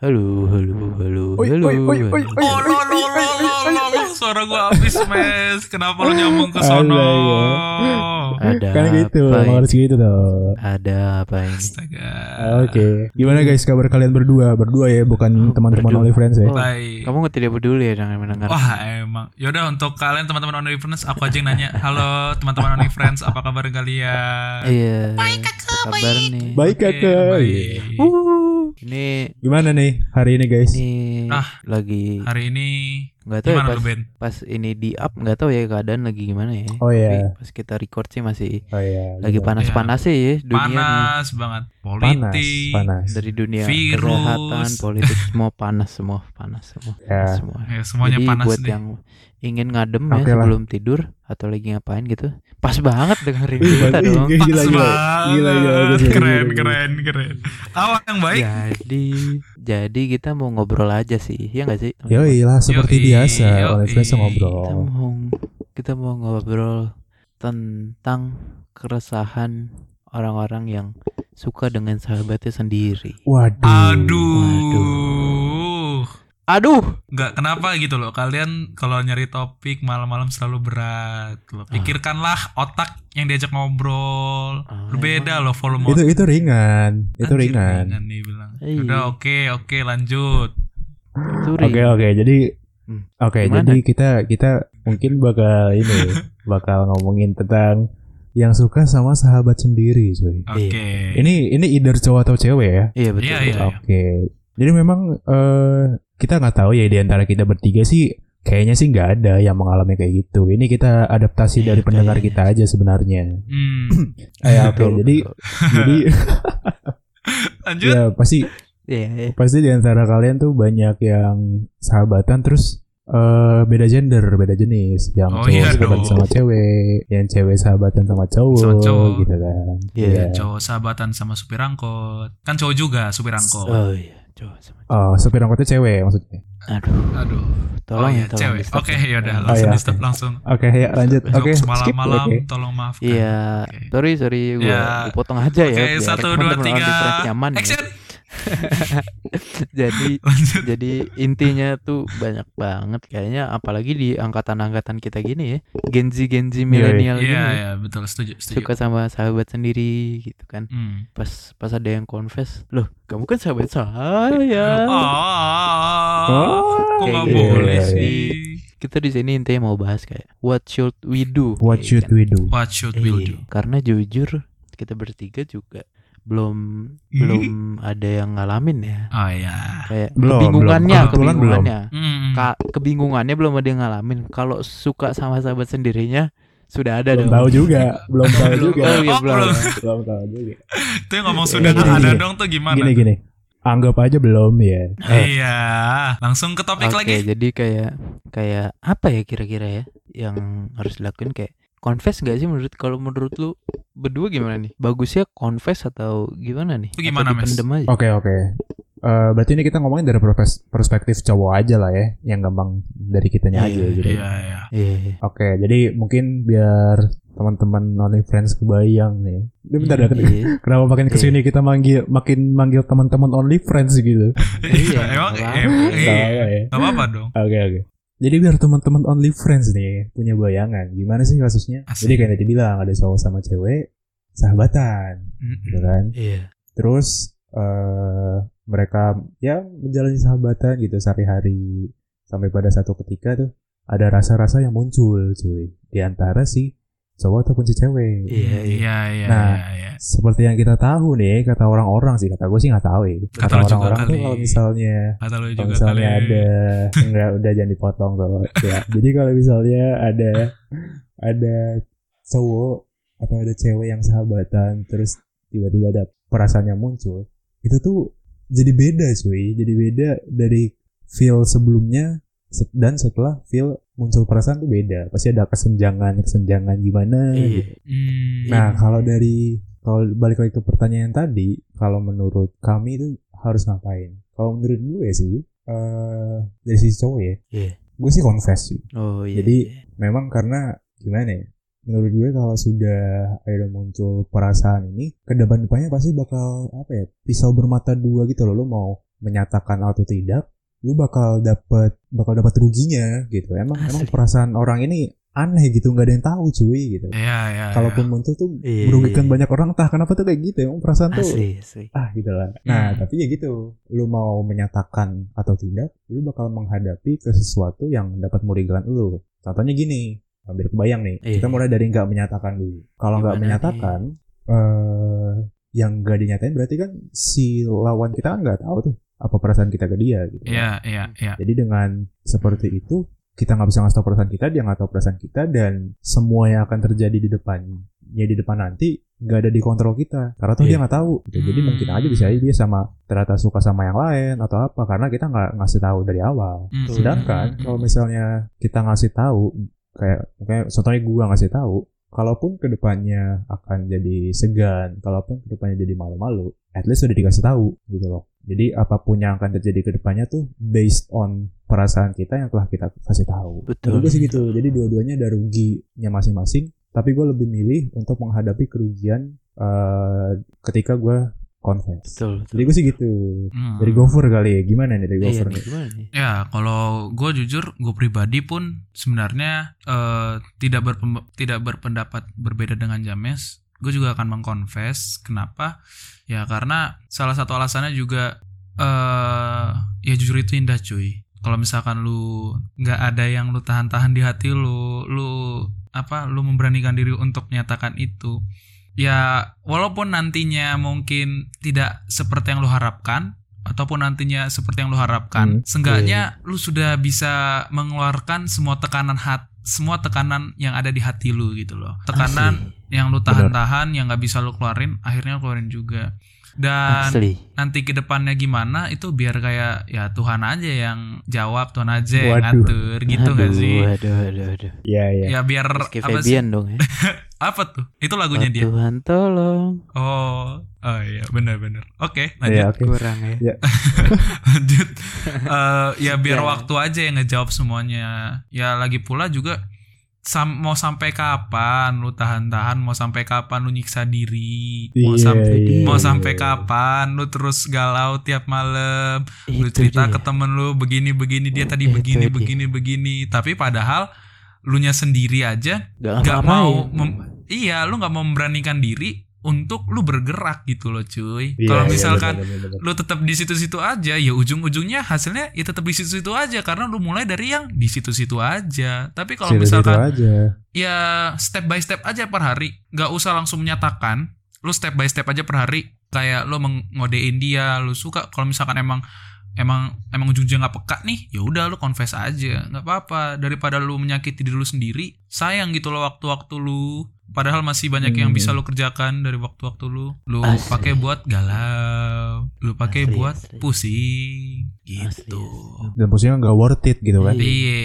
Halo, halo, halo, Oi, halo. halo. Oh lo lo lo lo lo lo suara gua habis mes. Kenapa lu nyambung ke sono? Alah, Ada Kan gitu, harus gitu dong. Ada apa ini? Astaga. Oke. Gimana guys kabar kalian berdua? Berdua ya, bukan Oh, teman-teman. Only Friends ya. Oh, Baik. Kamu tidak peduli ya dengan mendengar? Wah emang Yaudah untuk kalian teman-teman Only Friends Aku aja yang nanya Halo teman-teman Only Friends Apa kabar kalian? Iya. Baik kakak. Baik Oke, kakak. baik. Ini Gimana nih hari ini guys? ini Ah. lagi Hari ini nggak tahu ya pas, Ben? pas ini di up nggak tahu ya keadaan lagi gimana ya. Oh iya. pas kita record sih masih Oh iya. lagi bener. panas-panasnya ya dunia nih. Panas banget Panas, Politik panas. dari dunia Virus. kesehatan, politik semua panas semua, panas semua, Ya. panas semua. Ya semuanya Jadi panas buat deh yang ingin ngadem Oke ya lah. sebelum tidur atau lagi ngapain gitu, pas banget dengerin Ih, kita ih, dong. ih, Pas gila, gila. banget Gila, gila, bagus, bagus, Keren bagus. keren keren Awal yang baik Jadi, jadi kita mau ngobrol aja sih, ya nggak sih? Yoi lah seperti Yoi, biasa Only yoi. Friends Kita ngobrol. mau kita mau ngobrol tentang keresahan orang-orang yang suka dengan sahabatnya sendiri. Waduh. Aduh Aduh, Nggak kenapa gitu loh Kalian kalau nyari topik malam-malam selalu berat loh. Ah. Pikirkanlah otak yang diajak ngobrol Ah, Berbeda loh volume Itu itu ringan. Itu Anjir, ringan. nih bilang. Iya. Udah oke oke lanjut. itu Oke ring. oke jadi Hmm. oke Gimana? jadi kita kita mungkin bakal ini bakal ngomongin tentang yang suka sama sahabat sendiri cuy. Oke. Ini ini either cowok atau cewek ya? Iya betul. Iya, betul. iya. Oke. Jadi memang eh kita nggak tahu ya di antara kita bertiga sih kayaknya sih nggak ada yang mengalami kayak gitu. Ini kita adaptasi Iya, dari pendengar kita aja sebenarnya. Hmm. Eh, oke Betul, jadi betul. jadi Lanjut. ya pasti Iya, iya. pasti di antara kalian tuh banyak yang sahabatan terus eh beda gender, beda jenis, yang Oh, cowok iya sahabatan dong. sama cewek, yang cewek sahabatan sama cowok, Sama cowok. gitu kan. Iya. Cowok sahabatan sama supir angkot. Kan cowok juga supir angkot. Oh iya, coba sama. Oh, supir angkotnya cewek maksudnya. Aduh, Aduh. tolong oh ya, iya, tolong cewek. Oke, ya. yaudah Oh, langsung iya, di stop oke. langsung. Oke, ya lanjut. Oke, skip. malam-malam Oke. tolong maafkan. Iya, Oke. sorry sorry gue Ya. potong aja ya. Oke, biar satu dua teman-teman tiga. Only Friends nyaman. ya. Jadi Lanjut. jadi intinya tuh banyak banget kayaknya apalagi di angkatan-angkatan kita gini ya. Gen Z Gen Z milenial Iya, gini. ya. iya, betul, setuju, setuju. Suka sama sahabat sendiri gitu kan. Hmm. Pas pas ada yang confess, "Loh, kamu kan sahabat saya." Ah, Oh, kok nggak kayak boleh gitu. sih? Kita di sini intinya mau bahas kayak what should we do? What Kayak should kan. we do? What should we Iya, do? Karena jujur kita bertiga juga belum belum ada yang ngalamin ya. Oh ya. Kayak Belum, kebingungannya, belum. Kebetulan kebingungannya. Hmm. Ka- kebingungannya belum ada yang ngalamin. Kalau suka sama sahabat sendirinya sudah ada Belum dong. tahu juga, belum tahu Belum. juga. Oh, iya, Oh, belum. belum. belum tahu juga. Itu yang ngomong sudah Gini, ada gini. dong tuh gimana? Gini gini. Anggap aja belum ya. Eh, Iya, langsung ke topik Oke, lagi. jadi kayak kayak apa ya kira-kira ya yang harus dilakuin kayak confess gak sih menurut kalau menurut lu berdua gimana nih? Bagusnya confess atau gimana nih? Itu gimana, Mas? Oke oke. Eh, berarti ini kita ngomongin dari pers- perspektif cowok aja lah ya, yang gampang dari kitanya Iya, aja gitu. Iya, iya. Iya, iya. Oke, jadi mungkin biar teman-teman only friends kebayang nih. Ini bentar dah, Iya. kenapa makin ke sini kita manggil makin manggil teman-teman only friends gitu? Iya, Emang nggak em, apa-apa. iya. Ya. Gak apa-apa dong. Oke oke. Jadi biar teman-teman only friends nih punya bayangan gimana sih kasusnya? Asik. Jadi kayak tadi bilang ada cowok sama cewek sahabatan, Mm-mm. gitu kan? Iya. Terus eh mereka ya menjalani sahabatan gitu sehari-hari sampai pada satu ketika tuh ada rasa-rasa yang muncul cuy di antara si cowok ataupun si cewek. Iya, iya. Iya, iya, Nah, iya, iya. Seperti yang kita tahu nih kata orang-orang sih kata gue sih nggak tahu ya. Kata orang-orang tuh kalau misalnya Kata lu kalau juga misalnya kali. ada enggak udah jangan dipotong tuh ya. Jadi kalau misalnya ada ada cowok atau ada cewek yang sahabatan terus tiba-tiba ada perasaan yang muncul itu tuh jadi beda cuy jadi beda dari feel sebelumnya se- dan setelah feel muncul perasaan tuh beda pasti ada kesenjangan kesenjangan gimana Iya. gitu. Hmm. Nah, kalau dari kalau balik lagi ke pertanyaan tadi, kalau menurut kami itu harus ngapain? Kalau menurut gue sih, eh dari sisi cowok ya, Iya. gue sih confess sih. Oh iya. Jadi iya. memang karena gimana ya? Menurut gue kalau sudah ada muncul perasaan ini, ke depan depannya pasti bakal apa ya? Pisau bermata dua gitu loh. Lo mau menyatakan atau tidak lu bakal dapat bakal dapat ruginya gitu emang emang Asli. perasaan orang ini aneh gitu nggak ada yang tahu cuy gitu Iya, iya. kalaupun muncul tuh Iya, merugikan iya. banyak orang entah kenapa tuh kayak gitu emang perasaan tuh asli asli ah gitu lah nah Hmm. tapi ya gitu lu mau menyatakan atau tidak lu bakal menghadapi ke sesuatu yang dapat merugikan lu contohnya gini hampir kebayang nih Iya. kita mulai dari nggak menyatakan dulu kalau nggak menyatakan eh yang nggak dinyatain berarti kan si lawan kita kan nggak tahu tuh apa perasaan kita ke dia gitu Iya, iya, iya. jadi dengan seperti itu kita nggak bisa ngasih tahu perasaan kita dia nggak tahu perasaan kita dan semua yang akan terjadi di depannya di depan nanti nggak ada di kontrol kita karena tuh Iya. dia nggak tahu gitu. jadi Hmm. mungkin aja bisa aja dia sama ternyata suka sama yang lain atau apa karena kita nggak ngasih tahu dari awal Mm, sedangkan mm, mm, kalau misalnya kita ngasih tahu kayak kayak contohnya gua ngasih tahu kalaupun ke depannya akan jadi segan kalaupun ke depannya jadi malu-malu at least sudah dikasih tahu gitu loh. Jadi apa pun yang akan terjadi ke depannya tuh based on perasaan kita yang telah kita kasih tahu. Betul. Gue sih gitu. Jadi dua-duanya ada ruginya masing-masing. Tapi gue lebih milih untuk menghadapi kerugian eh, ketika gue confess betul, betul. jadi gue sih gitu mm. dari Gopher kali ya gimana nih dari Iya, nih, gimana nih Ya, kalau gue jujur, gue pribadi pun sebenarnya eh, tidak berpem- tidak berpendapat berbeda dengan James. Gue juga akan mengkonfes. Kenapa? Ya karena salah satu alasannya juga eh ya jujur itu indah cuy. Kalau misalkan lu nggak ada yang lu tahan-tahan di hati lu, lu apa? Lu memberanikan diri untuk menyatakan itu. Ya walaupun nantinya mungkin tidak seperti yang lu harapkan, ataupun nantinya seperti yang lu harapkan, Hmm, seenggaknya lu sudah bisa mengeluarkan semua tekanan hat, semua tekanan yang ada di hati lu gitu loh. Tekanan Asli. Yang lu tahan-tahan yang nggak bisa lu keluarin, akhirnya lu keluarin juga. Dan asli nanti ke depannya gimana itu biar kayak ya Tuhan aja yang jawab, Tuhan aja yang Waduh. ngatur gitu nggak Aduh, sih? aduh aduh aduh Iya iya. Ya biar Rizky apa sih? Febian dong ya Apa tuh? Itu lagunya Oh, dia. Tuhan tolong Oh, oh iya benar-benar. Oke, Iya lanjut. oke. kurang ya lanjut. Eh, ya biar Ya. waktu aja yang ngejawab semuanya. Ya lagi pula juga sam- mau sampai kapan lu tahan-tahan, mau sampai kapan lu nyiksa diri, mau Iya, sampai iya, mau iya. sampai kapan lu terus galau tiap malam, lu cerita dia. ke temen lu begini begini dia tadi Itu begini dia. begini begini, tapi padahal lu nya sendiri aja Gak, nggak mau mem- iya lu nggak mau memberanikan diri untuk lu bergerak gitu loh cuy. Iya, kalau iya, misalkan bener, bener, bener. lu tetap di situ-situ aja ya ujung-ujungnya hasilnya ya tetap di situ-situ aja karena lu mulai dari yang di situ-situ aja. Tapi kalau misalkan aja. ya step by step aja per hari nggak usah langsung menyatakan lu step by step aja per hari. Kayak lu mengodein dia lu suka kalau misalkan emang emang emang ujung-ujungnya nggak peka nih ya udah lu confess aja nggak apa-apa. Daripada lu menyakiti diri lu sendiri sayang gitu loh waktu-waktu lu padahal masih banyak yang Hmm. bisa lu kerjakan dari waktu-waktu lu lu Asli. pakai buat galau lu pakai buat asli. pusing gitu asli. Dan posisinya nggak worth it gitu kan. Iya. iya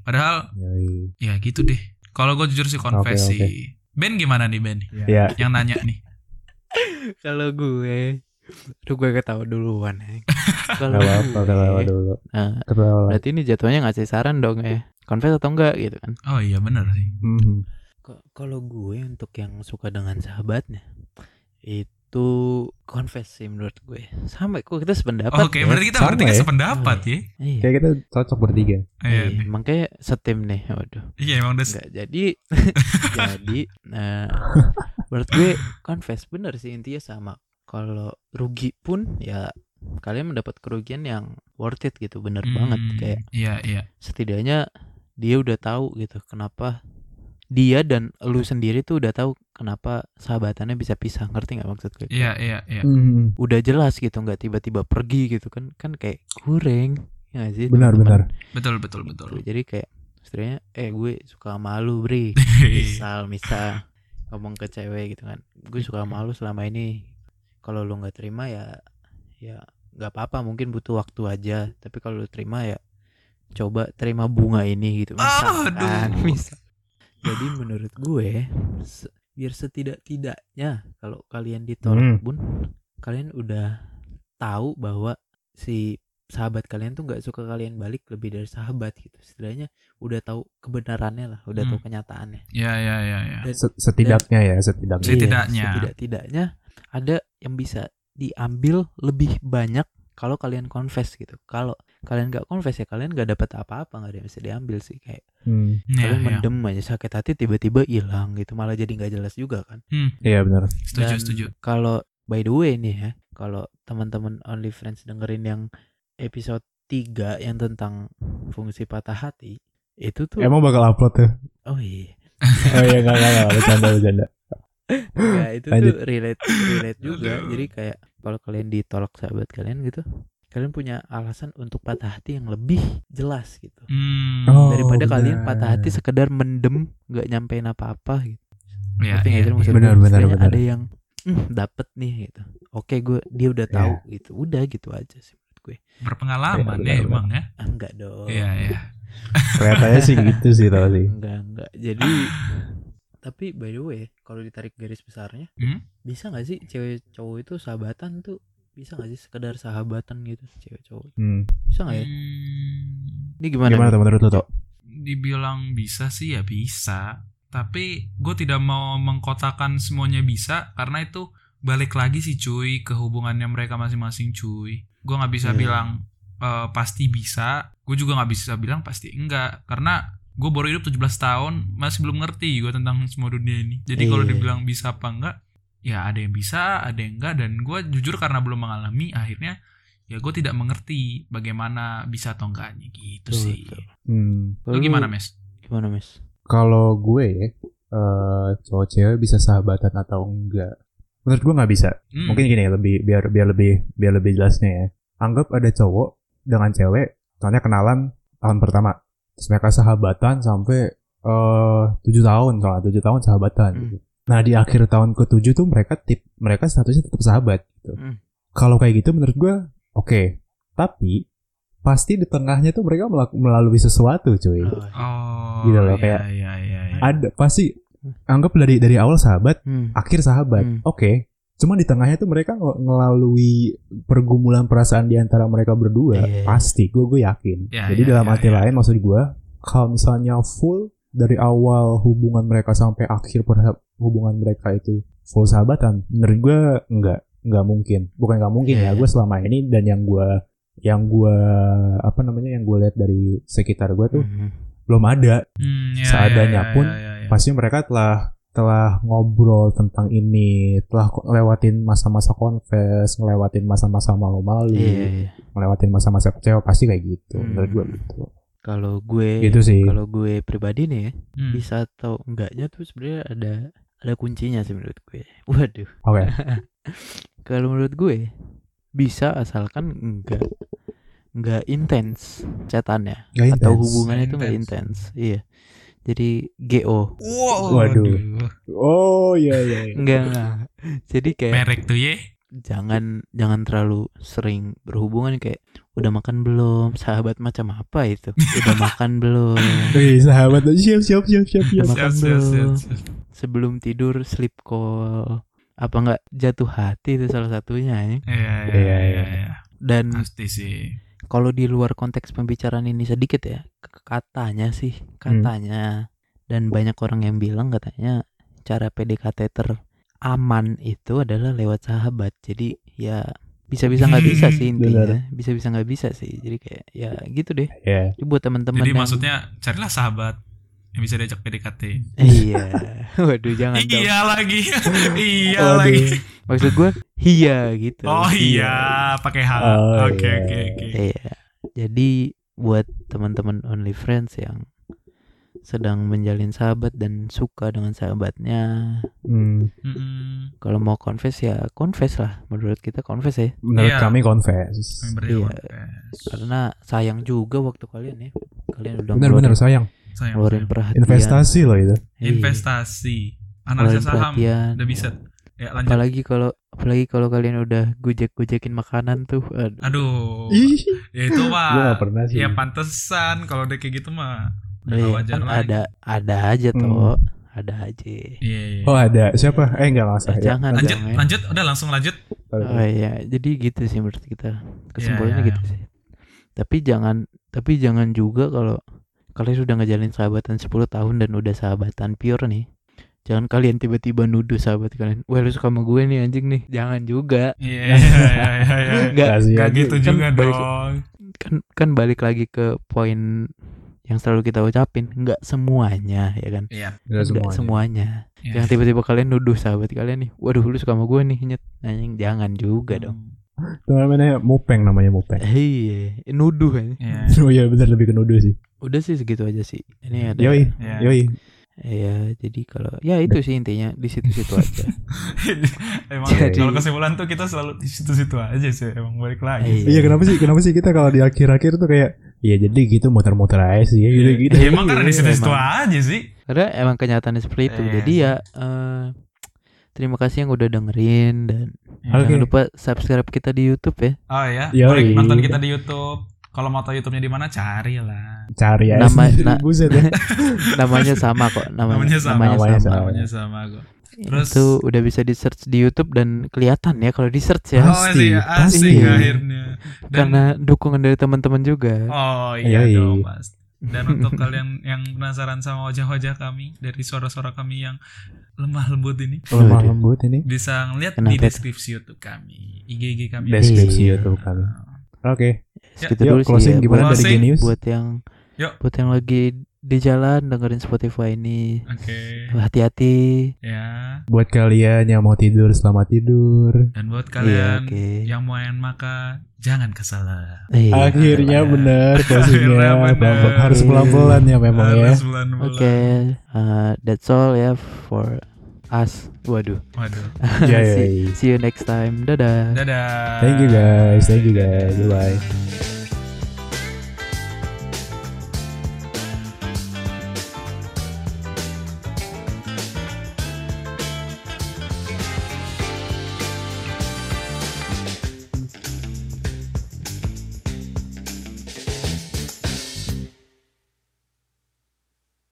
padahal Iya, iya. ya gitu deh kalau gue jujur sih confess Oke, oke. sih Ben gimana nih Ben Ya, yang nanya nih Kalau gue Aduh gue ketawa duluan ya Kalau gue, ketawa dulu. nah, Ketawa. Berarti ini jatuhnya ngasih saran dong ya Confess atau enggak gitu kan oh iya bener sih Mhm. Ko- Kalau gue untuk yang suka dengan sahabatnya Itu confess sih menurut gue. Sampai kok kita sependapat oke ya. berarti kita Sama berarti ya. sependapat ya? Iya, Kayak kita cocok bertiga. iya iya, makanya setim nih Waduh. Iya emang udah Enggak jadi Jadi nah, Menurut gue confess bener sih intinya sama. Kalau rugi pun ya Kalian mendapat kerugian yang worth it gitu Bener banget. Hmm, Kayak iya iya. setidaknya dia udah tahu gitu kenapa dia dan lu sendiri tuh udah tahu kenapa sahabatannya bisa pisah ngerti nggak maksud gue iya iya iya Mhm. udah jelas gitu nggak tiba-tiba pergi gitu kan kan kayak kurang ya sih Benar teman-teman? benar. betul betul betul Tuh, jadi kayak setidaknya eh gue suka malu bre Iya. misal misal ngomong ke cewek gitu kan gue suka malu selama ini kalau lu nggak terima ya ya nggak apa-apa mungkin butuh waktu aja tapi kalau lu terima ya coba terima bunga ini gitu misalkan Aduh. misal jadi menurut gue se- biar setidak-tidaknya kalau kalian ditolak Hmm. pun kalian udah tahu bahwa si sahabat kalian tuh nggak suka kalian balik lebih dari sahabat gitu setidaknya udah tahu kebenarannya lah udah tahu Hmm. kenyataannya iya iya iya iya Dan- Set- Setidaknya ya, setidaknya. Setidak- Setidaknya. Iya, setidak-tidaknya ada yang bisa diambil lebih banyak kalau kalian confess gitu kalau kalian nggak confess ya kalian nggak dapat apa-apa nggak ada yang bisa diambil sih kayak Hmm. Iya, kalian iya. mendem aja sakit hati tiba-tiba hilang gitu malah jadi nggak jelas juga kan Hmm, Iya benar. setuju, Dan setuju. kalau by the way nih ya kalau teman-teman only friends dengerin yang episode 3 yang tentang fungsi patah hati itu tuh Emang bakal upload tuh? oh iya Oh iya enggak enggak enggak bercanda bercanda. Enggak, itu Lanjut. tuh relate relate juga. Jadi kayak kalau kalian ditolak sahabat kalian gitu, kalian punya alasan untuk patah hati yang lebih jelas gitu. Hmm, Oh, Daripada benar. kalian patah hati sekedar mendem, nggak nyampein apa-apa gitu. iya, iya, maksud iya. Benar, gue? benar, Istilahnya benar. Ada yang "Hmm, dapet nih gitu. Oke, gue dia udah tahu Iya. gitu. Udah gitu aja sih menurut gue. berpengalaman Iya, ya benar, emang ya. Ah, enggak dong. Iya, iya. Kelihatannya sih gitu sih tau sih. Enggak, enggak. Jadi tapi by the way, kalau ditarik garis besarnya, Hmm? bisa nggak sih cewek cowok itu sahabatan tuh bisa nggak sih sekedar sahabatan gitu cewek cowok Hmm. bisa nggak ya Hmm, ini gimana, Gimana tuh menurut lu tuh? dibilang bisa sih ya bisa tapi gue tidak mau mengkotakan semuanya bisa karena itu balik lagi sih cuy ke hubungannya mereka masing-masing cuy gue nggak bisa Iya. bilang eh, pasti bisa gue juga nggak bisa bilang pasti enggak karena gue baru hidup 17 tahun masih belum ngerti gue tentang semua dunia ini jadi kalau Iya. dibilang bisa apa enggak ya ada yang bisa ada yang enggak dan gue jujur karena belum mengalami akhirnya ya gue tidak mengerti bagaimana bisa atau enggaknya gitu Betul, sih betul. Hmm. lu gimana mes gimana mes Kalau gue eh cowok cewek bisa sahabatan atau enggak? Menurut gue nggak bisa. Hmm. Mungkin gini ya, lebih biar biar lebih biar lebih jelasnya ya. Anggap ada cowok dengan cewek, soalnya kenalan tahun pertama, mereka sahabatan sampai eh tujuh tahun, soalnya tujuh tahun sahabatan. Hmm. gitu. Nah di akhir tahun ketujuh tuh mereka tip mereka statusnya tetap sahabat. Gitu. Hmm. Kalau kayak gitu menurut gue oke, tapi pasti di tengahnya tuh mereka melalui sesuatu, cuy. Oh, Oh, Gitu loh, iya, kayak iya, iya, iya. Ada pasti anggap dari dari awal sahabat hmm. akhir sahabat. Hmm. Oke. Cuma di tengahnya tuh mereka ng- melalui pergumulan perasaan di antara mereka berdua. Iya. Pasti, gue gue yakin. Ya, Jadi ya, dalam ya, arti ya. lain maksud gue, kalau misalnya full dari awal hubungan mereka sampai akhir hubungan mereka itu full sahabatan, menurut gue enggak, enggak mungkin. Bukan enggak mungkin Iya, ya, iya. gue selama ini dan yang gue yang gue apa namanya yang gue lihat dari sekitar gue tuh Hmm. belum ada Hmm, ya, seadanya ya, ya, pun ya, ya, ya. pasti mereka telah telah ngobrol tentang ini, telah ngelewatin masa-masa confess, ngelewatin masa-masa malu-malu, Iya, iya. ngelewatin masa-masa kecewa pasti kayak gitu. Hmm. Menurut gue gitu. kalau gue Gitu sih. kalau gue pribadi nih ya Hmm. bisa atau enggaknya tuh sebenarnya ada ada kuncinya sih menurut gue waduh Oke. kalau menurut gue bisa asalkan enggak enggak intens chatannya Nggak atau hubungannya itu enggak Intens. intens iya jadi GO Waduh. Oh iya iya. iya. enggak enggak jadi kayak Merek tuh ye. jangan jangan terlalu sering berhubungan kayak udah makan belum sahabat macam apa itu udah makan belum Wih, sahabat siap siap siap siap siap. Udah makan Siap, siap, siap, belum? siap. sebelum tidur sleep call apa enggak jatuh hati itu salah satunya ya. Iya, Iya, iya, iya, iya. iya. dan Pasti sih. Kalau di luar konteks pembicaraan ini sedikit ya katanya sih katanya dan banyak orang yang bilang katanya cara PDKT teraman itu adalah lewat sahabat jadi ya bisa-bisa nggak bisa sih intinya bisa-bisa nggak bisa sih jadi kayak ya gitu deh Iya. Jadi buat teman-teman Jadi yang- maksudnya carilah sahabat yang bisa diajak PDKT. iya waduh jangan dong Iya lagi. iya Waduh. lagi. maksud gue iya gitu Oh iya, pakai H. Oh, Oke, iya. oke, oke. Iya. Jadi buat teman-teman only friends yang sedang menjalin sahabat dan suka dengan sahabatnya, Hmm, Mm-mm. kalau mau confess ya confess lah. Menurut kita confess ya. menurut Iya. kami confess. Iya. confess. Karena sayang juga waktu kalian ya. Kalian udah Bener-bener ngeluarin, sayang. Sayang, ngeluarin sayang. perhatian. Investasi loh itu. Iya. Investasi. Analisa saham. Udah bisa. Ya lanjut. Apalagi kalau apalagi kalau kalian udah gojek-gojekin makanan tuh. Aduh. Aduh. Ya itu mah. pernah sih. Ya pantesan kalau udah kayak gitu mah. Udah Iya, gak wajar kan lagi. ada ada aja Hmm. toh. Ada aja. Iya, iya. Oh ada siapa? Eh enggak nggak usah. Eh, Ya. jangan lanjut, dong, ya. lanjut. Udah langsung lanjut. Oh iya, jadi gitu sih menurut kita. Kesimpulannya Iya, iya, gitu sih. Tapi jangan tapi jangan juga kalau kalian sudah ngejalin sahabatan 10 tahun dan udah sahabatan pure nih. Jangan kalian tiba-tiba nuduh sahabat kalian wah lu suka sama gue nih anjing nih jangan juga Iya, iya, iya, iya, iya. Gak gitu Kan juga balik- dong. kan kan balik lagi ke poin yang selalu kita ucapin nggak semuanya ya kan Iya. Nggak semuanya. semuanya iya. jangan tiba-tiba kalian nuduh sahabat kalian nih waduh lu suka sama gue nih nyet anjing jangan juga dong Itu namanya mupeng namanya mupeng. iya nuduh kan Iya. Oh iya bener lebih ke nuduh sih. udah sih segitu aja sih ini ada Yoi, Iya. yoi. Ya jadi kalau ya itu sih intinya di situ-situ aja Emang Jadi- kalau kesimpulan tuh kita selalu di situ-situ aja sih. Emang balik lagi. Iya kenapa sih kenapa sih kita kalau di akhir-akhir tuh kayak Iya jadi gitu muter-muter aja sih ya gitu gitu. Ya, emang karena di situ-situ Emang. aja sih. karena emang kenyataannya seperti itu Iya jadi ya eh, terima kasih yang udah dengerin dan Iya. Oke. jangan lupa subscribe kita di YouTube ya Oh ya, Yoi. boleh nonton kita di YouTube. Kalau mau tahu YouTube-nya di mana cari lah. Cari aja. Nama- na- buset ya. namanya sama kok namanya, Namanya sama. namanya Namanya sama. Namanya sama kok. Terus- itu udah bisa di search di YouTube dan kelihatan ya kalau di search ya oh Pasti, asik pasti. akhirnya. Dan karena dukungan dari teman-teman juga oh iya Yoi. dong, Mas. Dan untuk kalian yang penasaran sama wajah-wajah kami dari suara-suara kami yang lemah lembut ini, Lemah lembut ini. bisa ngeliat Kenapa di deskripsi YouTube kami, IG-IG kami. Deskripsi Iya. YouTube kami. Oke. Segitu Yuk dulu sih closing ya, gimana buat, dari. Genius? buat yang Yuk. buat yang lagi di jalan dengerin Spotify ini Oke. hati-hati Ya. Buat kalian yang mau tidur selamat tidur. Dan buat Iya, kalian oke. yang mau main maka jangan kesalah. Iya, Akhirnya betul. benar Akhirnya benar. Harus pelan-pelan ya memang ya. Harus bulan-bulan. Oke, uh, that's all ya for us. Waduh. Waduh. Ya, see, see you next time. Dadah. Dadah. Thank you guys. Thank you guys. Bye bye.